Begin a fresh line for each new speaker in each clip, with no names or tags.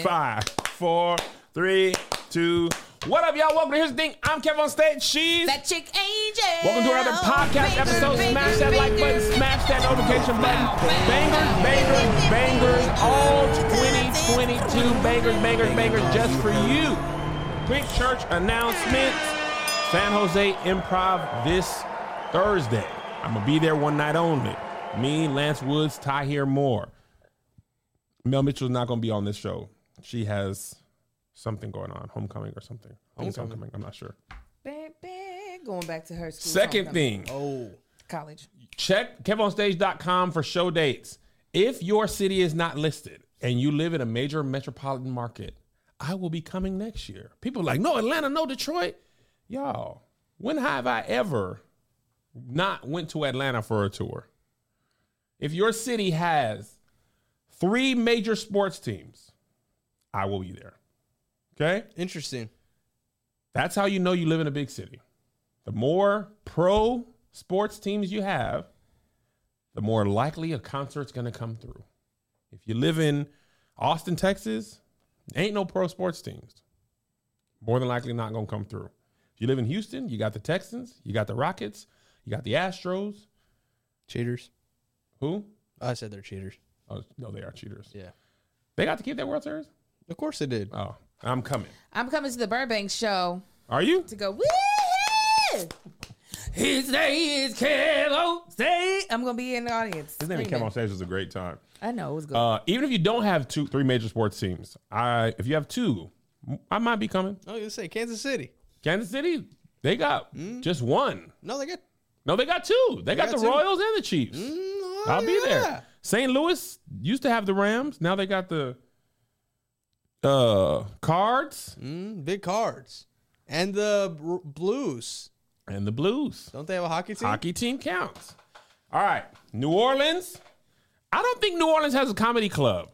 Five, four, three, two. What up, y'all? Welcome to Here's the Thing. I'm Kev on stage. She's.
That chick angel.
Welcome to another podcast
Banger,
episode.
banger,
Smash that like button, smash that notification button. Bangers, bangers, bangers. All 2022 bangers, bangers, bangers just for you. Quick church announcement. San Jose Improv this Thursday. I'm going to be there one night only. Me, Lance Woods, Tahir Moore. Mel Mitchell's not going to be on this show. She has something going on, homecoming or something. Homecoming, I'm not sure.
Bang, bang. Going back to her school.
Second
homecoming.
thing,
Oh,
College.
check kevonstage.com for show dates. If your city is not listed and you live in a major metropolitan market, I will be coming next year. People are like, no, Atlanta, no, Detroit. Y'all, when have I ever not went to Atlanta for a tour? If your city has three major sports teams, I will be there. Okay?
interesting.
That's how you know you live in a big city. The more pro sports teams you have, the more likely a concert's going to come through. If you live in Austin, Texas, ain't no pro sports teams. More than likely not going to come through. If you live in Houston, you got the Texans, you got the Rockets, you got the Astros.
Cheaters.
Who?
I said they're cheaters.
Oh, no, they are cheaters.
Yeah.
They got to keep that World Series?
Of course it did.
Oh, I'm coming.
I'm coming to the Burbank show
Are you?
to go, woo His name is Kevo. Say, I'm going to be in the audience.
His name is
screaming.
Kevin on stage was a great time.
I know. It was good.
Uh, even if you don't have two, three major sports teams, I if you have two, I might be coming.
I was gonna say Kansas City.
Kansas City, they got just one.
No, they got.
No, they got two. They, got,
got
the
two.
Royals and the Chiefs.
Mm,
I'll be there. St. Louis used to have the Rams. Now they got the uh Cards
Mm, big cards, and the R- Blues.
and the Blues.
Don't they have a hockey team?
Hockey team counts. All right, New Orleans. I don't think New Orleans has a comedy club.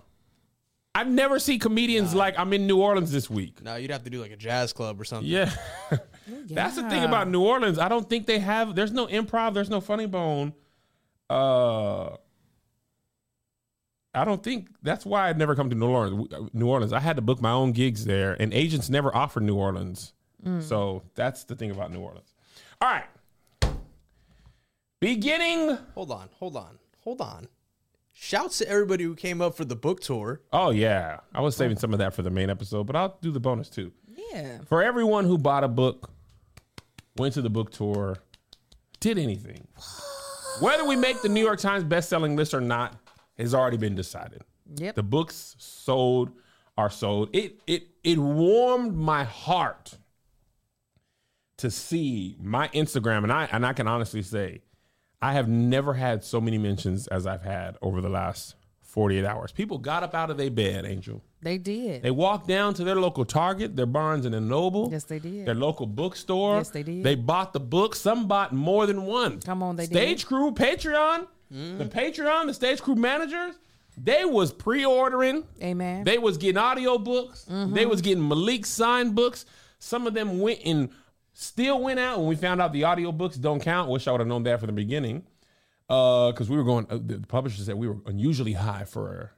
I've never see comedians like I'm in New Orleans this week.
No, you'd have to do like a jazz club or something.
Yeah. That's the thing about New Orleans. I don't think they have there's no improv, there's no funny bone. Uh I don't think that's why I'd never come to New Orleans. Uh, New Orleans. I had to book my own gigs there, and agents never offer New Orleans. Mm. So that's the thing about New Orleans. All right. Beginning.
Hold on, hold on, hold on. Shouts to everybody who came up for the book tour.
Oh yeah, I was saving some of that for the main episode, but I'll do the bonus too.
yeah.
For everyone who bought a book, went to the book tour, did anything, whether we make the New York Times best-selling list or not, has already been decided.
Yep.
The books sold are sold. It it it warmed my heart to see my Instagram, and I and I can honestly say, I have never had so many mentions as I've had over the last 48 hours. People got up out of their bed, Angel.
They did.
They walked down to their local Target, their Barnes and Noble.
Yes, they did.
Their local bookstore.
Yes, they did.
They bought the book. Some bought more than one.
Come on, they
Stage
did.
crew, Patreon, the Patreon, the stage crew managers. They was pre-ordering.
Amen.
They was getting audio books.
Mm-hmm.
They was getting Malik signed books. Some of them went and still went out when we found out the audio books don't count. Wish I would have known that from the beginning. Because we were going, uh, the publisher said we were unusually high for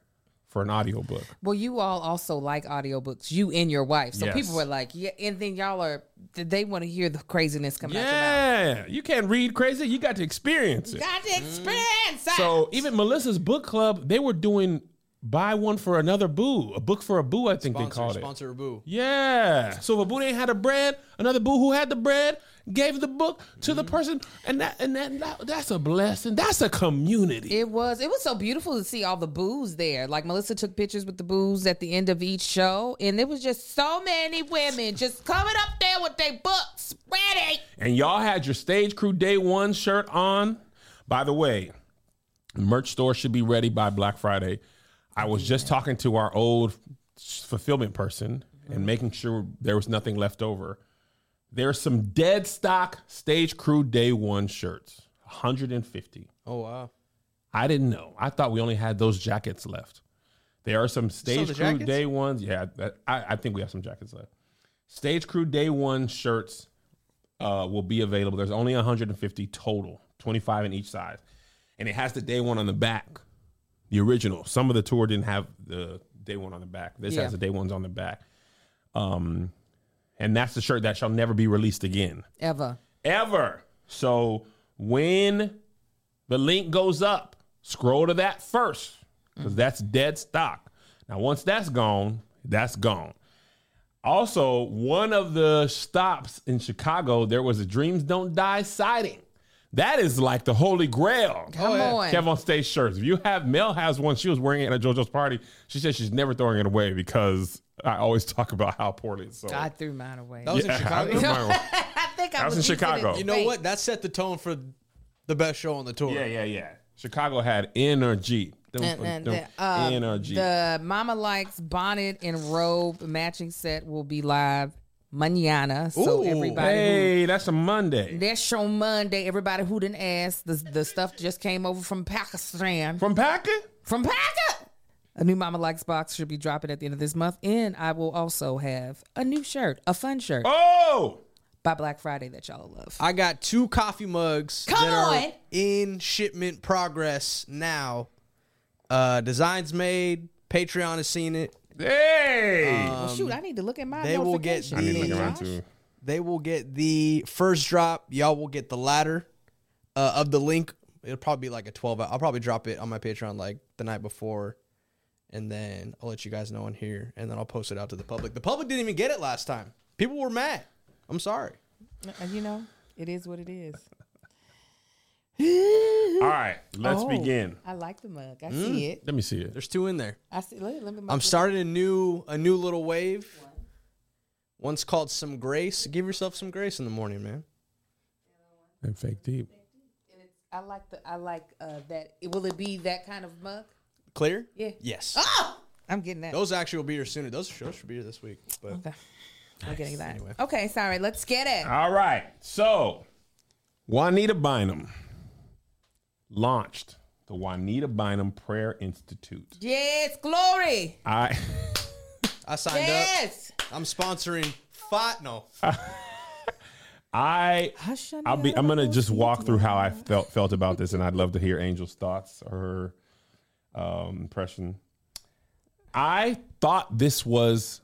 for an audio book.
Well, you all also like audiobooks, you and your wife. So
Yes.
people were like, yeah, and then y'all are, they want to hear the craziness come out.
Yeah, you can't read crazy. You got to experience it.
Got to mm-hmm. experience that.
So even Melissa's book club, they were doing buy one for another boo, a book for a boo. I think they
Sponsor,
called it.
sponsor a boo.
Yeah. So if a boo ain't had a bread, another boo who had the bread gave the book to
Mm-hmm.
the person, and that and that, that- that's a blessing. That's a community.
It was it was so beautiful to see all the booze there. Like Melissa took pictures with the booze at the end of each show, and it was just so many women just coming up there with their books ready.
and y'all had your stage crew day one shirt on. By the way, the merch store should be ready by Black Friday. I was just talking to our old fulfillment person and making sure there was nothing left over. There's some dead stock stage crew day one shirts, 150.
Oh wow.
I didn't know. I thought we only had those jackets left. There are some stage crew
jackets?
day ones. Yeah, that, I, I think we have some jackets left. Stage crew day one shirts uh, will be available. There's only 150 total, 25 in each size, and it has the day one on the back, the original. Some of the tour didn't have the day one on the back. This
Yeah.
has the day ones on the back. Um, and that's the shirt that shall never be released again,
Ever.
ever. So when the link goes up, scroll to that first because that's dead stock. Now, once that's gone, that's gone. Also, one of the stops in Chicago, there was a Dreams Don't Die sighting. That is like the holy grail.
Come oh,
yeah.
on.
Kev on stage shirts. If you have Mel has one, she was wearing it at a JoJo's party. She said she's never throwing it away because I always talk about how poorly it's sold.
I threw mine away.
That was in
Yeah, I threw mine away.
I think I
was in
using
Chicago.
You know what? That set the tone for the best show on the tour.
yeah, yeah, yeah. Chicago had energy. Dum,
And,
dum,
and
dum.
the, uh,
energy.
the Mama Likes bonnet and robe matching set will be live mañana. So
Ooh.
everybody who
hey, that's a Monday.
That's show Monday. Everybody who didn't ask, the, the stuff just came over from Pakistan.
From Packer?
From Pakistan! A new Mama Likes box should be dropping at the end of this month. And I will also have a new shirt, a fun shirt
Oh!
by Black Friday that y'all love.
I got two coffee mugs
Come
that are in shipment progress now. Uh designs made. Patreon has seen it.
Hey!
well, shoot, I need to look at my
they will get
notifications.
I need to
the-
look around too.
They will get the first drop. Y'all will get the latter uh, of the link. It'll probably be like a 12 hour. I'll probably drop it on my Patreon like the night before. And then I'll let you guys know on here. And then I'll post it out to the public. The public didn't even get it last time. People were mad. I'm sorry.
Uh, You know, it is what it is.
All right, let's
Oh,
begin.
I like the mug. I see it.
Let me see it.
There's two in there.
I see. Let, let me.
I'm starting a new a new little wave. One's called some grace. Give yourself some grace in the morning, man.
And fake deep.
I like the. I like uh, that. Will it be that kind of mug?
Clear?
Yeah.
Yes.
Oh, I'm getting that.
Those actually will be here sooner. Those shows should be here this week. But
Okay. I'm getting that.
Anyway.
Okay, sorry. Let's get it.
All right. So, Juanita Bynum launched the Juanita Bynum Prayer Institute.
Yes, glory.
I
I signed up.
Yes.
I'm sponsoring Fat. No.
I I'll be I'm gonna just walk through how I felt felt about this, and I'd love to hear Angel's thoughts or her um, impression. I thought this was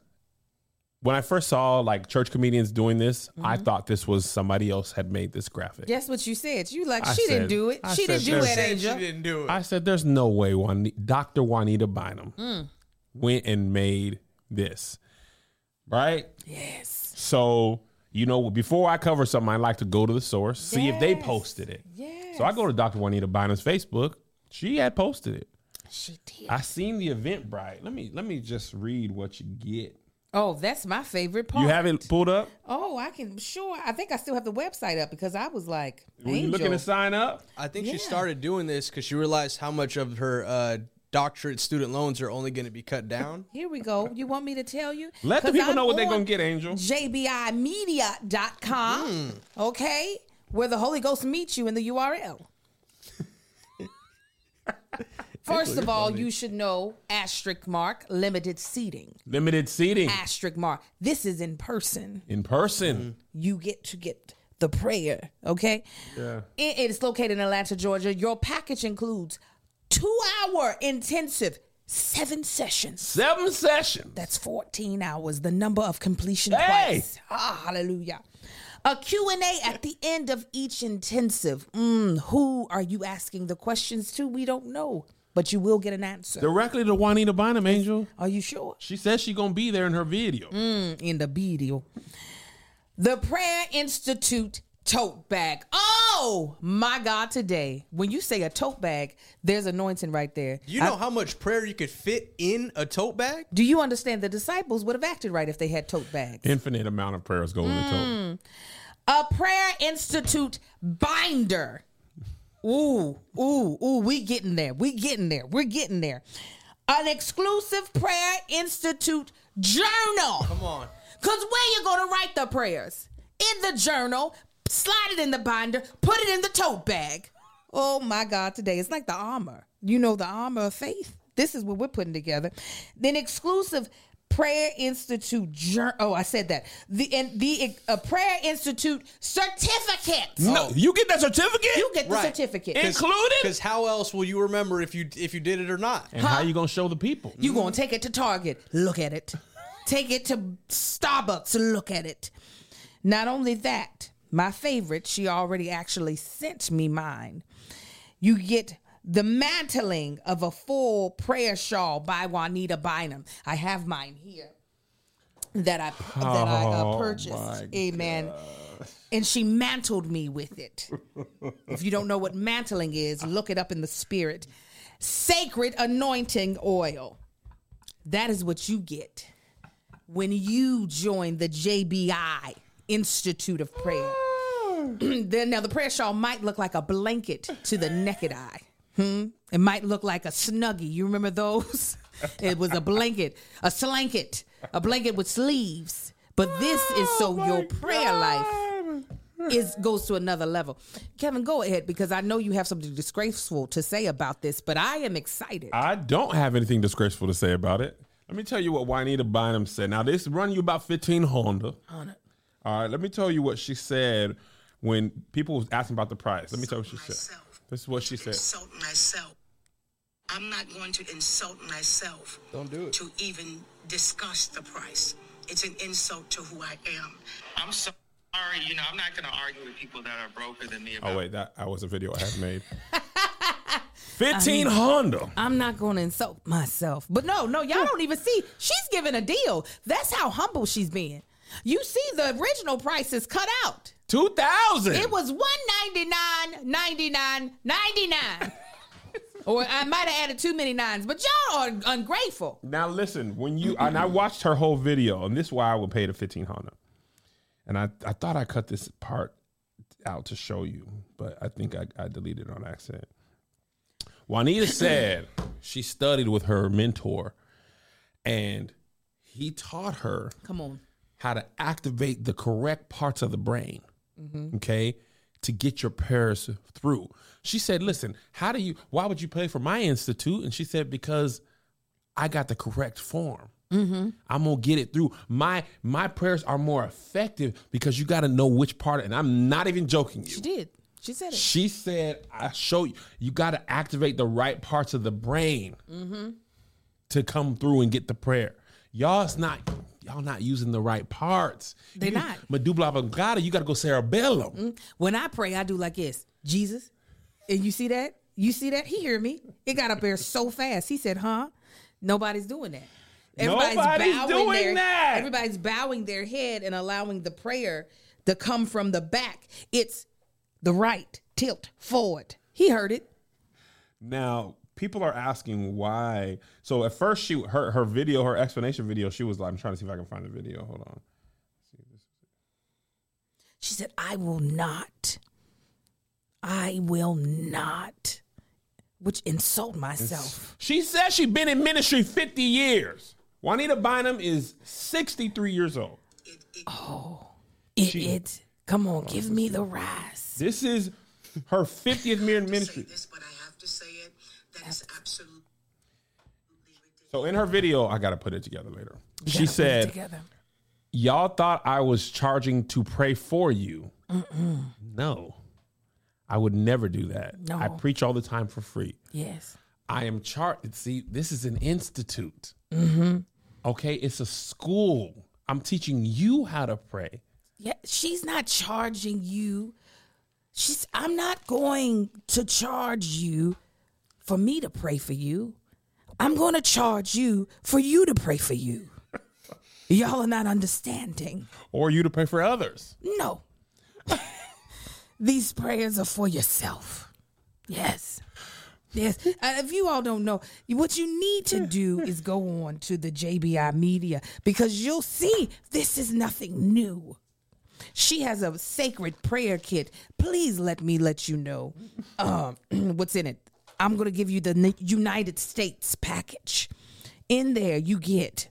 when I first saw like church comedians doing this. I thought this was somebody else had made this graphic.
Guess what you said? You like
I
she didn't
said-
do it.
I
she didn't do it, Angel.
she didn't do it.
I said, "There's no way Juan- Dr. Juanita Bynum went and made this, right?"
Yes.
So you know, before I cover something, I like to go to the source, see if they posted it.
Yes.
So I go to Dr. Juanita Bynum's Facebook. She had posted it.
She did.
I seen the Eventbrite. Let me let me just read what you get.
Oh, that's my favorite part.
You haven't pulled up?
Oh, I can. Sure. I think I still have the website up because I was like,
Were you looking to sign up?
I think
Yeah.
she started doing this because she realized how much of her uh, doctorate student loans are only going to be cut down.
Here we go. You want me to tell you?
Let the people
I'm
know what they're gonna get, Angel.
jbimedia.com. Okay? Where the Holy Ghost meets you in the URL. First of all, you should know asterisk mark limited seating.
Limited seating
Asterisk mark. This is in person.
in person.
You get to get the prayer. Okay?
Yeah.
It- it is located in Atlanta, Georgia. Your package includes two hour intensive, seven sessions.
Seven sessions.
That's 14 hours, the number of completion
Hey!
twice. Ah, hallelujah. A Q&A at the end of each intensive. Mm, who are you asking the questions to? We don't know, but you will get an answer.
Directly to Juanita Bynum, Angel.
are you sure?
She says she gonna be there in her video.
Mm, in the video. The Prayer Institute tote bag. Oh my God, today. When you say a tote bag, there's anointing right there.
You know how much prayer you could fit in a tote bag?
Do you understand the disciples would have acted right if they had tote bags?
Infinite amount of prayers go in the tote.
A prayer institute binder. Ooh, ooh, ooh, we getting there. We getting there. We're getting there. An exclusive prayer institute journal.
Come on.
Cause where you gonna write the prayers? In the journal, slide it in the binder, put it in the tote bag. Oh my God, today it's like the armor. You know the armor of faith. This is what we're putting together. Then exclusive Prayer Institute. Jour- oh, I said that. The and the uh, Prayer Institute certificate.
No, you get that certificate.
You get the
Right.
certificate.
included.
Because how else will you remember if you if you did it or not?
And how you gonna show the people?
You gonna take it to Target? Look at it. Take it to Starbucks. Look at it. Not only that, my favorite. She already actually sent me mine. You get the mantling of a full prayer shawl by Juanita Bynum. I have mine here that I that I uh,
Oh,
purchased. Amen. And she mantled me with it. if you don't know what mantling is, look it up in the spirit. Sacred anointing oil. That is what you get when you join the JBI Institute of Prayer. then now the prayer shawl might look like a blanket to the naked eye. Hmm? It might look like a snuggie. You remember those? it was a blanket, a slanket, a blanket with sleeves. But this is so your prayer life is goes to another level. Kevin, go ahead because I know you have something disgraceful to say about this, but I am excited.
I don't have anything disgraceful to say about it. Let me tell you what Juanita Bynum said. Now this run you about fifteen Honda. All right, let me tell you what she said when people was asking about the price. Let me tell you what she said.
Myself.
This is what she said.
Insult myself. I'm not going to insult myself.
Don't do it.
To even discuss the price. It's an insult to who I am. I'm sorry. You know, I'm not going to argue with people that are broker than me. Oh, about
Oh wait, that I was a video I had made. Fifteen Honda.
I'm not going to insult myself. But no, no, y'all don't even see. She's giving a deal. That's how humble she's being. You see, the original price is cut out.
Two thousand.
It was one ninety nine, ninety nine, ninety nine. or I might have added too many nines, but y'all are ungrateful.
Now listen, when you and I watched her whole video, and this is why I would pay the fifteen hundred. And I, I thought I cut this part out to show you, but I think I, I deleted it on accident. Juanita said she studied with her mentor, and he taught her
Come on.
how to activate the correct parts of the brain, Mm-hmm. okay, to get your prayers through. She said, Listen, how do you, why would you pay for my institute? And she said, Because I got the correct form. Mm-hmm. I'm gonna get it through. My my prayers are more effective because you got to know which part. And I'm not even joking you.
She did. She said it.
She said, I show you, you got to activate the right parts of the brain mm-hmm. to come through and get the prayer. Y'all, it's not, y'all not using the right parts.
They
You-
not.
Medulla oblongata, you got to go cerebellum. Mm-hmm.
When I pray, I do like this. Jesus. And you see that? You see that? He hear me. It got up there so fast. He said, huh? Nobody's doing that.
Nobody's doing
their,
that.
Everybody's bowing their head and allowing the prayer to come from the back. It's the right tilt forward. He heard it.
Now, people are asking why. So at first, she her her video, her explanation video, she was like, I'm trying to see if I can find the video. Hold on.
She said, I will not. I will not. Which insult myself.
She says she's been in ministry 50 years. Juanita Bynum is 63 years old.
Oh, it, it come on, give me the rise.
This is her 50th year in
say
ministry.
this, but I have to say it. That is absolutely ridiculous.
So in her video, I got to put it together later.
Gotta
She said. Y'all thought I was charging to pray for you. No, I would never do that.
No.
I preach all the time for free.
Yes.
I am charged. See, this is an institute.
Mm-hmm.
Okay, it's a school. I'm teaching you how to pray.
Yeah, she's not charging you. She's I'm not going to charge you for me to pray for you. I'm going to charge you for you to pray for you. Y'all are not understanding.
or you to pray for others.
No. These prayers are for yourself. Yes. Yes. And if you all don't know, what you need to do is go on to the JBI media because you'll see this is nothing new. She has a sacred prayer kit. Please let me let you know um, what's in it. I'm going to give you the United States package. In there, you get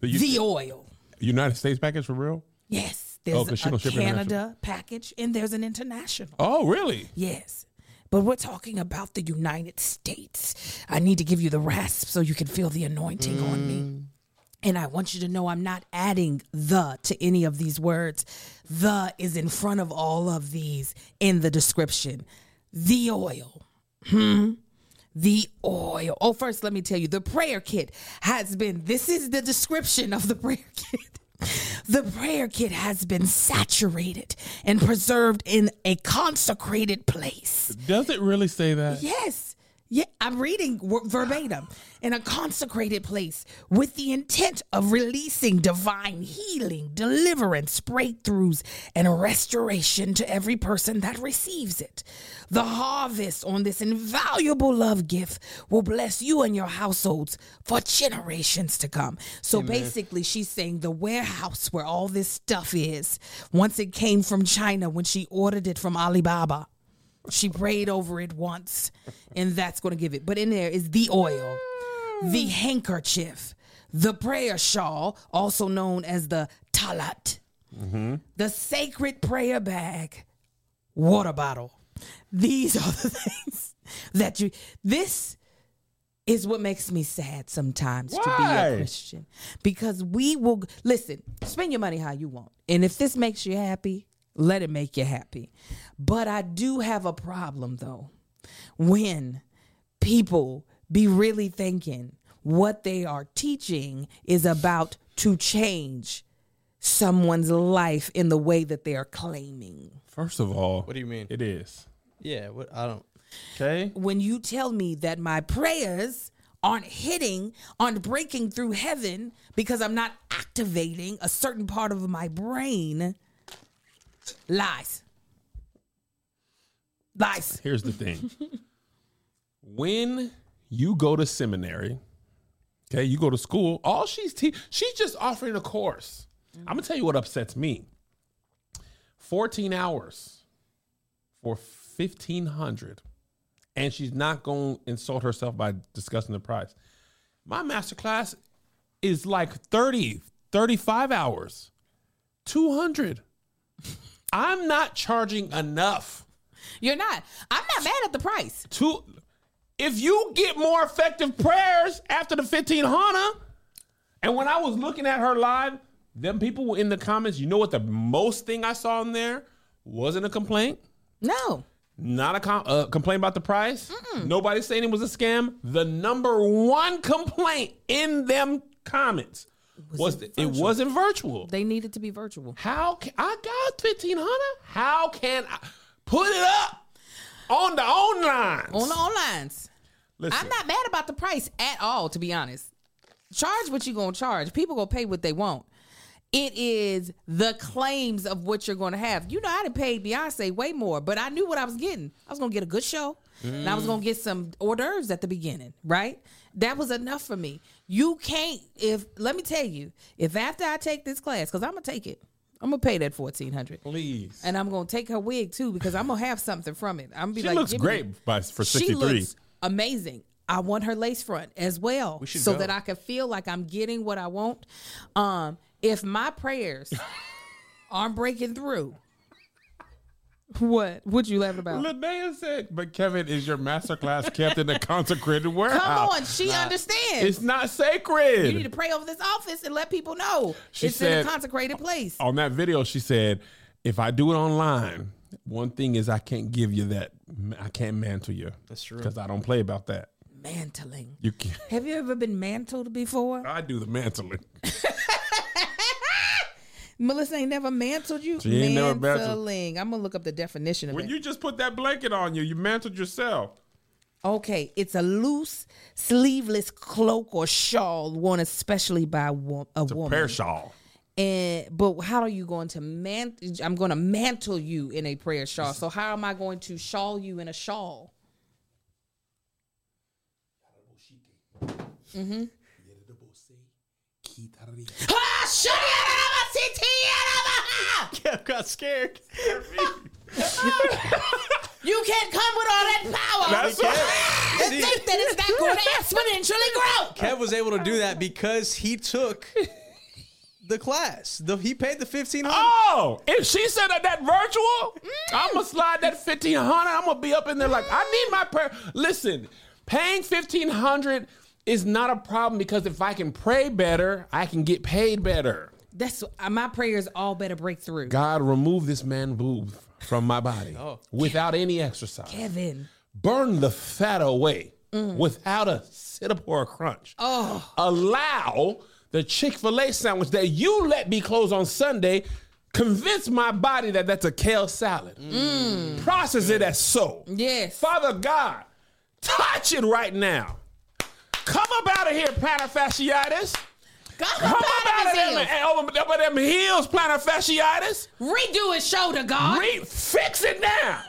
The
oil.
United States package for real?
Yes,
Oh,
there's
'cause
a Canada package and there's an international.
Oh, really?
Yes. But we're talking about the United States. I need to give you the rasp so you can feel the anointing on me. Mm. And I want you to know I'm not adding the to any of these words. The is in front of all of these in the description. The oil. Hmm. The oil. Oh, first, let me tell you the prayer kit has been, this is the description of the prayer kit. The prayer kit has been saturated and preserved in a consecrated place.
Does it really say that?
Yes. Yeah, I'm reading verbatim in a consecrated place with the intent of releasing divine healing, deliverance, breakthroughs, and restoration to every person that receives it. The harvest on this invaluable love gift will bless you and your households for generations to come. So basically, she's saying the warehouse where all this stuff is, once it came from China when she ordered it from Alibaba. She prayed over it once, and that's going to give it. But in there is the oil, the mm. handkerchief, the prayer shawl, also known as the talat, mm-hmm. the sacred prayer bag, water bottle. These are the things that you. This is what makes me sad sometimes to be a Christian because we will listen. Spend your money how you want, and if this makes you happy, let it make you happy. But I do have a problem though when people be really thinking what they are teaching is about to change someone's life in the way that they are claiming.
First of all,
What do you mean?
It is.
Yeah, what I don't.
Okay.
when you tell me that my prayers aren't hitting, aren't breaking through heaven because I'm not activating a certain part of my brain, lies. Lies.
Here's the thing. when you go to seminary, okay, you go to school, all she's te- she's just offering a course. Mm-hmm. I'm gonna tell you what upsets me. 14 hours for 1500 and she's not going to insult herself by discussing the price. My master class is like 30, 35 hours. 200. I'm not charging enough.
You're not. I'm not mad at the price.
to if you get more effective prayers after the 1500 and when i was looking at her live them people were in the comments. You know what the most thing i saw in there wasn't a complaint?
No.
not a com- uh, complaint about the price? Nobody saying it was a scam? The number one complaint in them comments was, that it wasn't virtual
They needed to be virtual.
how can I got fifteen hundred? How can I put it up on the online?
On the onlines.
Listen,
I'm not mad about the price at all, to be honest. Charge what you gonna charge. People gonna pay what they want. It is the claims of what you're gonna have. You know, I done paid Beyonce way more, but I knew what I was getting. I was gonna get a good show. And I was gonna get some hors d'oeuvres at the beginning, right? That was enough for me. You can't if let me tell you, if after I take this class, because I'm gonna take it, I'm gonna pay that fourteen hundred.
please.
And I'm gonna take her wig too because I'm gonna have something from it. I'm gonna be
she
like,
looks
"Give me
great by, for sixty three.
amazing. I want her lace front as well,
should
so
go.
that I can feel like I'm getting what I want. Um, if my prayers aren't breaking through, what would you laugh about?
Linnea said, "But Kevin, is your masterclass kept in a consecrated warehouse?
Come on, she understands.
It's not sacred."
you need to pray over this office and let people know
She
it's
said-
in a consecrated place.
on that video, she said, "If I do it online, one thing is I can't give you that. I can't mantle you.
That's true.
because I don't play about that.
Mantling.
You can't.
Have you ever been mantled before?
I do the mantling.
Melissa ain't never mantled you.
She ain't never mantled.
Mantling. I'm gonna look up the definition of it.
When
it.
you just put that blanket on you, you mantled yourself.
Okay, it's a loose, sleeveless cloak or shawl worn especially by a, wo- a
It's a
woman.
prayer shawl.
And but how are you going to man? I'm going to mantle you in a prayer shawl. So how am I going to shawl you in a shawl? Mm-hmm. Ah, shut it up,
Kev got scared.
You can't come with all that power
That's right.
and think that it's not going to exponentially grow.
Kev was able to do that because he took the class. The, he paid the fifteen hundred.
Oh, if she said that, that virtual, I'm gonna slide that fifteen hundred. I'm gonna be up in there like I need my prayer. Listen, paying fifteen hundred is not a problem because if I can pray better, I can get paid better.
That's uh, my prayers all better break through.
God, remove this man boob from my body
Oh.
without any exercise.
Kevin.
Burn the fat away without a sit up or a crunch.
Oh.
Allow the Chick fil A sandwich that you let me close on Sunday. Convince my body that that's a kale salad. Process it as so.
Yes.
Father God, touch it right now. Come up out of here, plantar fasciitis.
God,
Come
up out of his
them,
heels.
and over of them heels, plantar fasciitis.
Redo his shoulder, God.
Re- fix it now.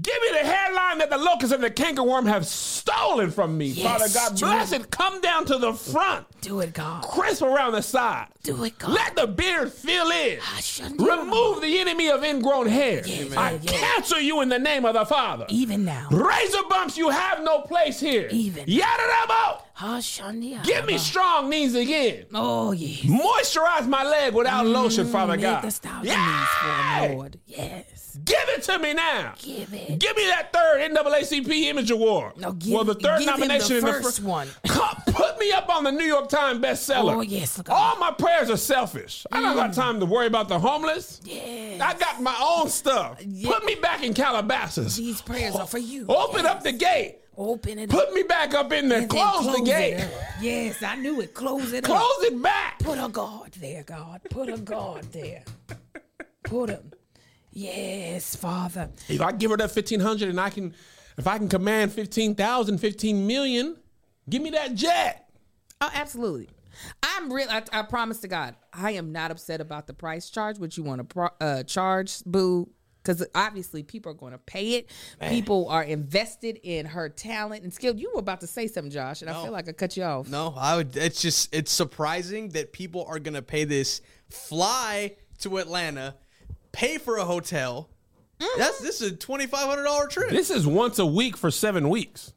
Give me the hairline that the locust and the cankerworm have stolen from me.
Yes,
Father God, bless
it.
it. Come down to the front,
Do it, God.
crisp around the side.
Do it, God.
Let the beard fill in.
Hashanah.
Remove the enemy of ingrown hair.
Yes,
I
yes.
cancel you in the name of the Father.
Even now.
Razor bumps, you have no place here.
Even.
Yadadabo.
Hashanah.
Give me strong knees again.
Oh, yes.
Moisturize my leg without lotion, Father mm,
Make
God.
the thousand
Yeah.
knees for him, Lord. Yes.
Give it to me now.
Give it.
Give me that third NAACP Image Award.
No, give-
well, the third
him the
nomination in the
first one.
Put me up on the New York Times bestseller.
Oh, yes, look
All my prayers are selfish. I don't got mm. time to worry about the homeless.
Yes.
I got my own stuff.
Yeah.
Put me back in Calabasas.
These prayers are for you.
Open up the gate.
Open it up.
Put me back up in there.
then
Close, the gate.
Yes, I knew it. Close it up.
Close it back.
Put a guard there, God. Put a guard there. Put him. Yes, Father.
If I give her that 1500 and I can, if I can command 15,000, 15 million, give me that jet.
Oh, absolutely. I'm real. I, I promise to God, I am not upset about the price charge. What you want to pro, uh, charge, boo? Because obviously people are going to pay it. People are invested in her talent and skill. You were about to say something, Josh, and I feel like I cut you off.
No, I would. It's just it's surprising that people are gonna pay this, fly to Atlanta, pay for a hotel.
Mm-hmm.
That's this is a twenty five hundred dollar trip.
This is once a week for seven weeks.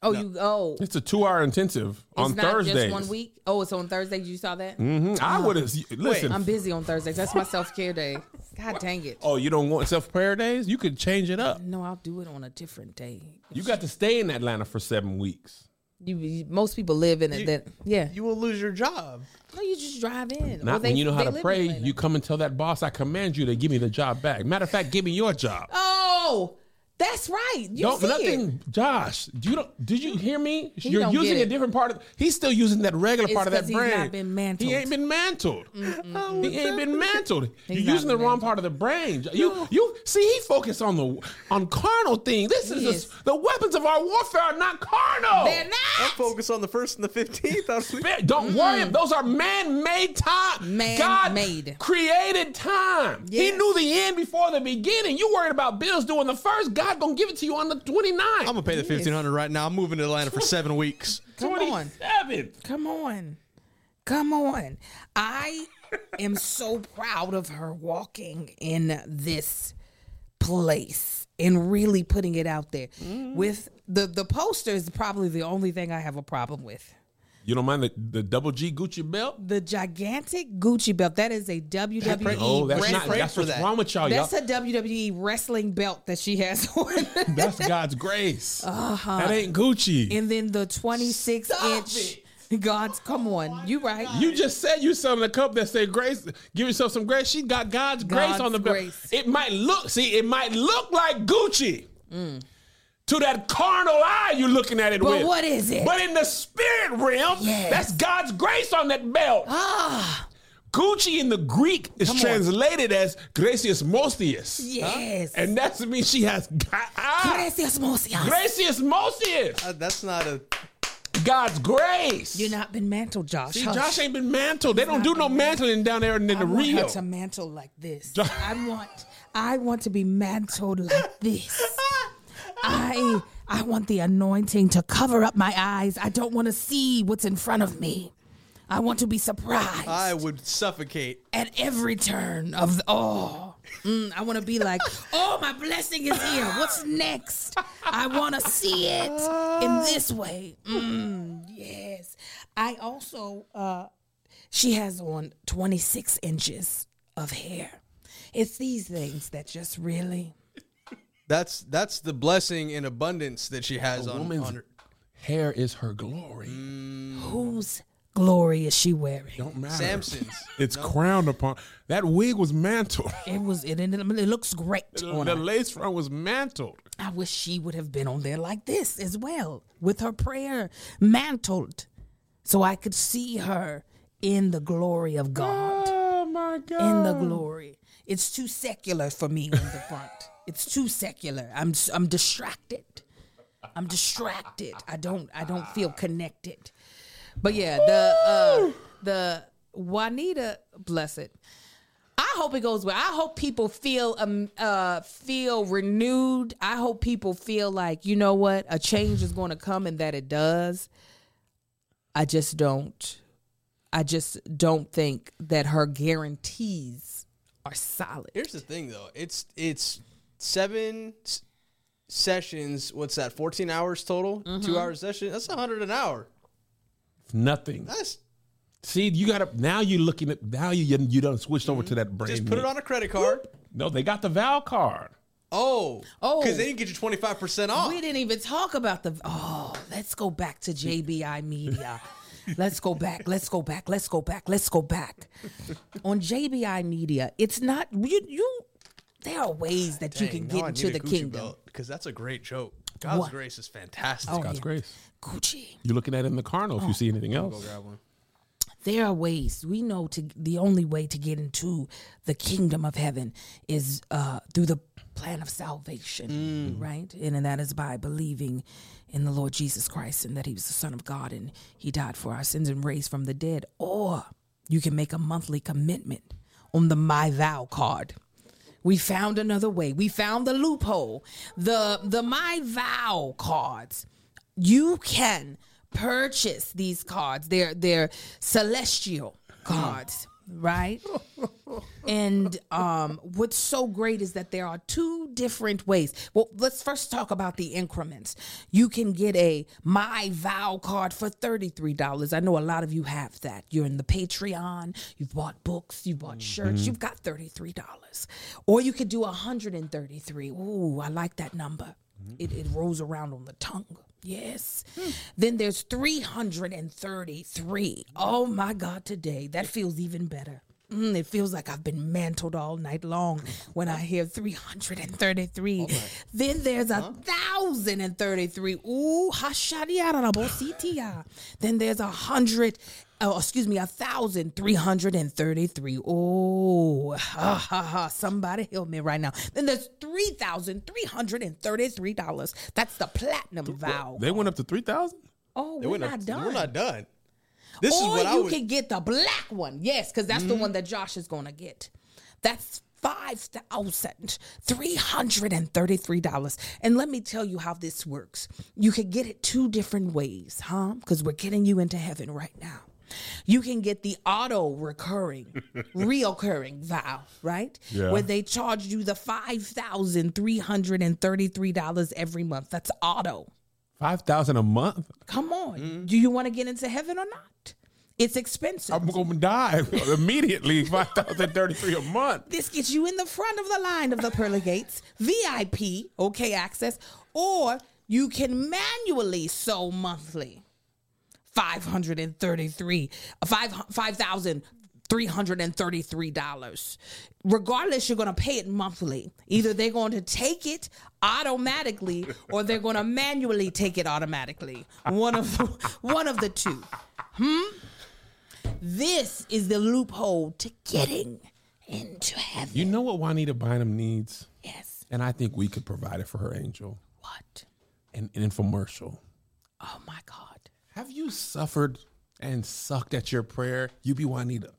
Oh, you oh.
It's a two hour intensive on
it's not
Thursdays.
just one week. Oh, it's on Thursdays. You saw that?
Mhm. I would have listen.
I'm busy on Thursdays. That's my self care day. God dang it.
oh, you don't want self prayer days? You could change it up.
No, I'll do it on a different day.
You got to stay in Atlanta for seven weeks.
You, you- most people live in it.
You-
That yeah.
You will lose your job.
no, you just drive in. Or
Not
they-
when you know how to pray. You come and tell that boss, I command you to give me the job back. Matter of fact, give me your job.
Oh, that's right. You
Don't
see
nothing,
it.
Josh. You don't. Did you hear me?
He
You're using a different part of. He's still using that regular
It's
part of that
he's
brain.
not been mantled.
He ain't been mantled. He ain't been mantled.
He's
You're using the
been
wrong
mantled.
part of the brain. You you see. He focused on the on carnal thing. This is
Yes.
the, the weapons of our warfare are not carnal.
They're not.
I'm
not.
focused on the first and the fifteenth.
Man, Don't worry. Those are man-made time.
Man
God made God created time. He knew the end before the beginning. You worried about bills doing the first. God gonna give it to you on the 29th.
I'm gonna pay the fifteen hundred right now. I'm moving to Atlanta for seven weeks.
Come on.
27.
Come on. Come on. I am so proud of her walking in this place and really putting it out there. Mm-hmm. With the the poster is probably the only thing I have a problem with.
You don't mind the, the double G Gucci belt?
The gigantic Gucci belt. That is a WWE.
Oh, that's
wrestling-
not. That's what's
that.
wrong with y'all. y'all.
That's a WWE wrestling belt that she has on.
That's God's grace. Uh-huh. That ain't Gucci.
and then the 26 inch. God's, come on. You right.
you just said you selling a cup that say grace. Give yourself some grace. She got God's, grace on the belt.
grace.
It might look. See, it might look like Gucci. To that carnal eye, you're looking at it.
But
with.
what is it?
But in the spirit realm,
Yes.
that's God's grace on that belt.
Ah,
Gucci in the Greek is
Come on.
translated as gracious mostius.
yes.
And that means she has God, ah,
Gracias, Mosias.
gracious mostius.
Uh, that's not a.
God's grace.
You're not been mantled, Josh.
See,
Hush.
Josh ain't been mantled. They don't do no
been
mantling down there in the
I want
Rio.
her to mantle like this. I want, I want to be mantled like this. I, I want the anointing to cover up my eyes. I don't want to see what's in front of me. I want to be surprised.
I would suffocate.
at every turn of the, oh mm, i want to be like oh my blessing is here what's next i want to see it in this way mm, yes i also uh she has on 26 inches of hair it's these things that just really
That's that's the blessing in abundance that she has on,
woman's-
on her.
hair is her glory. Mm.
Whose glory is she wearing?
Don't matter.
Samson's.
It's crowned upon. That wig was mantled.
It was it, it, it looks great on
the
her.
lace front was mantled.
I wish she would have been on there like this as well, with her prayer mantled, so I could see her in the glory of God.
Oh my god.
In the glory. It's too secular for me on the front. It's too secular. I'm I'm distracted. I'm distracted. I don't I don't feel connected. But yeah, the uh the Juanita, bless it. I hope it goes well. I hope people feel um uh feel renewed. I hope people feel like you know what a change is going to come and that it does. I just don't. I just don't think that her guarantees are solid.
Here's the thing, though. It's it's seven s- sessions. What's that? Fourteen hours total.
Mm-hmm.
Two hour session. That's a hundred an hour.
Nothing.
That's
See, you got to now. You're looking at now. You you done switched over to that brand.
just put
new-
it on a credit card.
No, they got the Vow card.
Oh,
Oh.
because they didn't get you twenty five percent off.
We didn't even talk about the. Oh, let's go back to JBI Media. Let's go back. Let's go back. Let's go back. Let's go back. On JBI Media, it's not you. You there are ways that you can get into the kingdom.
because that's a great joke. God's
What?
grace is fantastic.
Oh,
God's
yeah.
grace.
Gucci.
You're looking at it in the car. If you see anything
Go
else,
grab one.
there are ways we know to the only way to get into the kingdom of heaven is uh through the plan of salvation right and, and that is by believing in the lord jesus christ and that he was the son of god and he died for our sins and raised from the dead or you can make a monthly commitment on the my vow card we found another way. We found the loophole. The the my vow cards. You can purchase these cards. They're they're celestial hmm. cards, right? And um, what's so great is that there are two different ways. Well, let's first talk about the increments. You can get a My Vow card for $33. I know a lot of you have that. You're in the Patreon, you've bought books, you've bought shirts, mm-hmm. you've got $33. Or you could do 133 Ooh, I like that number. Mm-hmm. It, it rolls around on the tongue. Yes. Hmm. Then there's 333. Oh my God, today. That feels even better. Mm, it feels like I've been mantled all night long when I hear 333. Then there's a thousand and thirty-three. Ooh, hashadiarabositia. Then there's a hundred, oh, excuse me, a thousand three hundred and thirty-three. Oh, ha ha ha. Somebody help me right now. Then there's three thousand three hundred and thirty-three dollars. That's the platinum vow.
they went up to three thousand.
Oh,
They
we're
went up-
not done.
We're not done. This
or
is what I
you
would.
can get the black one. Yes, because that's the mm-hmm. one that Josh is going to get. That's five thousand three hundred and thirty-three dollars. And let me tell you how this works. You can get it two different ways, huh? Because we're getting you into heaven right now. You can get the auto recurring, reoccurring vow, right?
Yeah.
Where they charge you the five thousand three hundred and thirty-three dollars every month. That's auto.
Five thousand a month.
Come on. Mm-hmm. Do you want to get into heaven or not? It's expensive.
I'm gonna die immediately. Five thousand thirty-three a month.
This gets you in the front of the line of the pearly gates, VIP, okay access, or you can manually sow monthly. 533 five five thousand three hundred and thirty-three dollars. Regardless, you're gonna pay it monthly. Either they're going to take it automatically or they're gonna manually take it automatically. One of the, one of the two. Hmm? This is the loophole to getting into heaven.
You know what Juanita Bynum needs,
Yes.
and I think we could provide it for her angel.
What?
An, an infomercial.
Oh my God.
Have you suffered and sucked at your prayer? You be Juanita.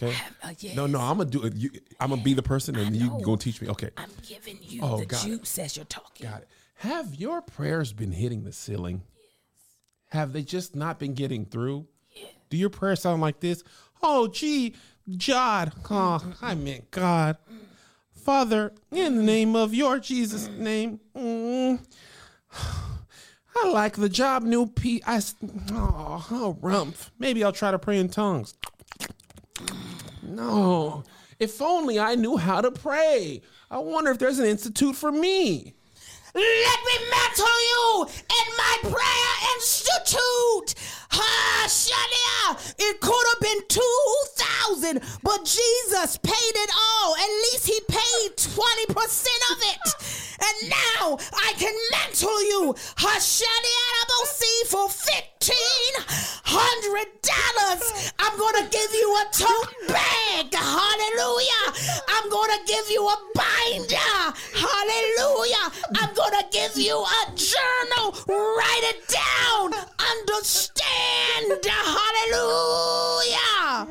Okay.
Uh, yes.
No, no, I'm gonna do it. You, I'm gonna be the person, and you gonna teach me. Okay.
I'm giving you
Oh,
the
got it.
juice as you're talking.
Got it. Have your prayers been hitting the ceiling? Yes. Have they just not been getting through? Yes. Do your prayers sound like this? Oh, gee, God. Oh, I meant God. Father, in the name of your Jesus' name, mm, I like the job, new P. I, s- oh, oh, rumph. Maybe I'll try to pray in tongues. No. If only I knew how to pray. I wonder if there's an institute for me.
Let me mantle you in my prayer institute. Ha, Shania. It could have been 2000 but Jesus paid it all. At least he paid 20% of it. And now I can mantle you, Hashania see for $1,500. I'm going to give you a tote bag. Hallelujah. I'm going to give you a binder. Hallelujah. I'm going to give you a journal. Write it down. Understand. Hallelujah.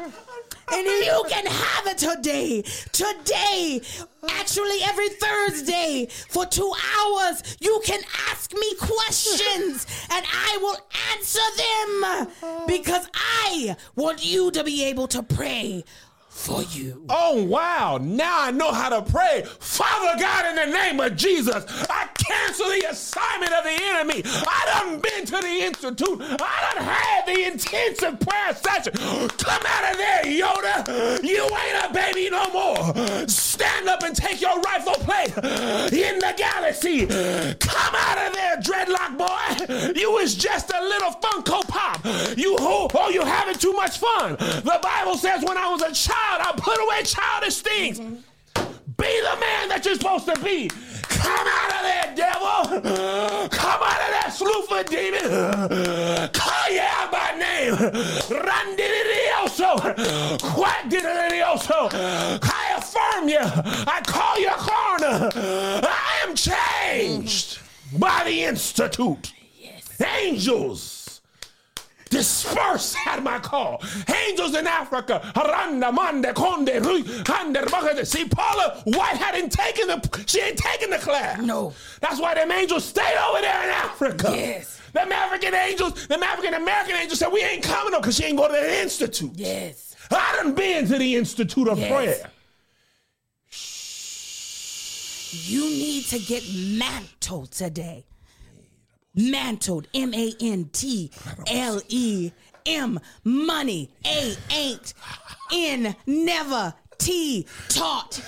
And you can have it today. Today, actually, every Thursday for two hours, you can ask me questions and I will answer them because I want you to be able to pray for you.
Oh, wow. Now I know how to pray. Father God, in the name of Jesus, I cancel the assignment of the enemy. I done been to the institute. I done had the intensive prayer session. Come out of there, Yoda. You ain't a baby no more. Stand up and take your rightful place in the galaxy. Come out of there, dreadlock boy. You was just a little Funko Pop. You oh, oh you having too much fun. The Bible says when I was a child, I put away childish things. Be the man that you're supposed to be. Come out of there, devil. Come out of that sloofer demon. Call you out by name. Randidioso. Quackdidioso. I affirm you. I call you corner. I am changed by the Institute. Angels disperse at my call. Angels in Africa. Haranda, mande, conde, rui, hande, bakade. See, Paula White hadn't taken the, she ain't taken the class.
No.
That's why them angels stayed over there in Africa.
Yes.
Them African angels, them African American angels said, we ain't coming up because she ain't go to the institute.
Yes.
I done been to the Institute of
Yes.
Prayer.
You need to get mantled today. Mantled. M A N T L E M. Money. A ain't. N never. T taught.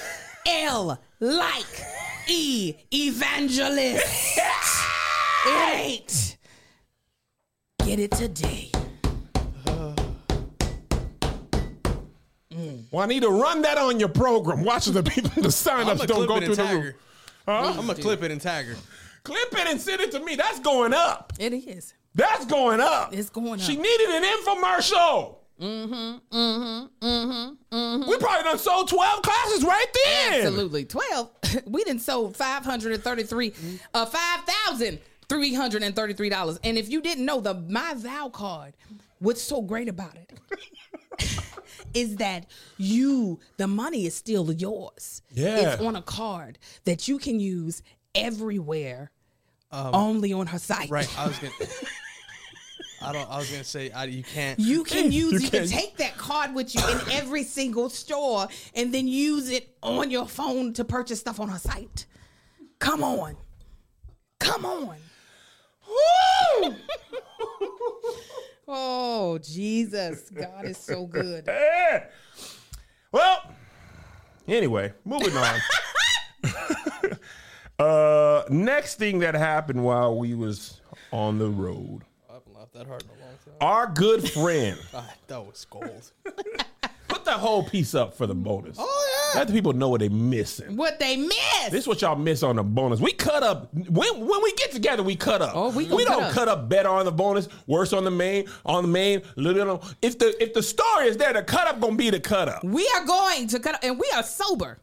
L like. E evangelist. It ain't. Get it today.
Juanita, run that on your program. Watch the people, the
I'm
sign-ups don't go through
and
the
tag
roof. Huh?
I'm gonna clip it and tag her.
Clip it and send it to me. That's going up.
It is.
That's going up.
It's going up.
She
up.
needed an infomercial. Mm-hmm. Mm-hmm. Mm-hmm. We probably done sold 12 classes right then.
Absolutely. 12. We didn't sold 533 uh $5,333. And if you didn't know the my vow card, what's so great about it is that you the money is still yours.
Yeah.
It's on a card that you can use everywhere. Um, only on her site.
Right. I was gonna. I don't. I was gonna say I, you can't.
You can use
You
you, can
can-
take that card with you in every single store and then use it on your phone to purchase stuff on her site. Come on. Come on.
Woo!
Oh, Jesus. God is so good.
Yeah. Well, anyway, moving on. uh, next thing that happened while we was on the road,
I haven't laughed that hard in a long time.
our good friend
Ah, that was gold.
Put that whole piece up for the bonus.
oh yeah.
Let the people know what they missing.
What they miss.
This is what y'all miss on the bonus. We cut up when when we get together. We cut up.
Oh, we
we
cut
don't
up.
cut up better on the bonus, worse on the main, on the main. Little if the if the story is there, the cut up gonna be the cut up.
we are going to cut up, and we are sober.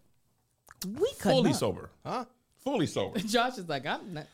We cut
Fully
up.
sober.
Huh?
Fully sober.
Josh is like, I'm not.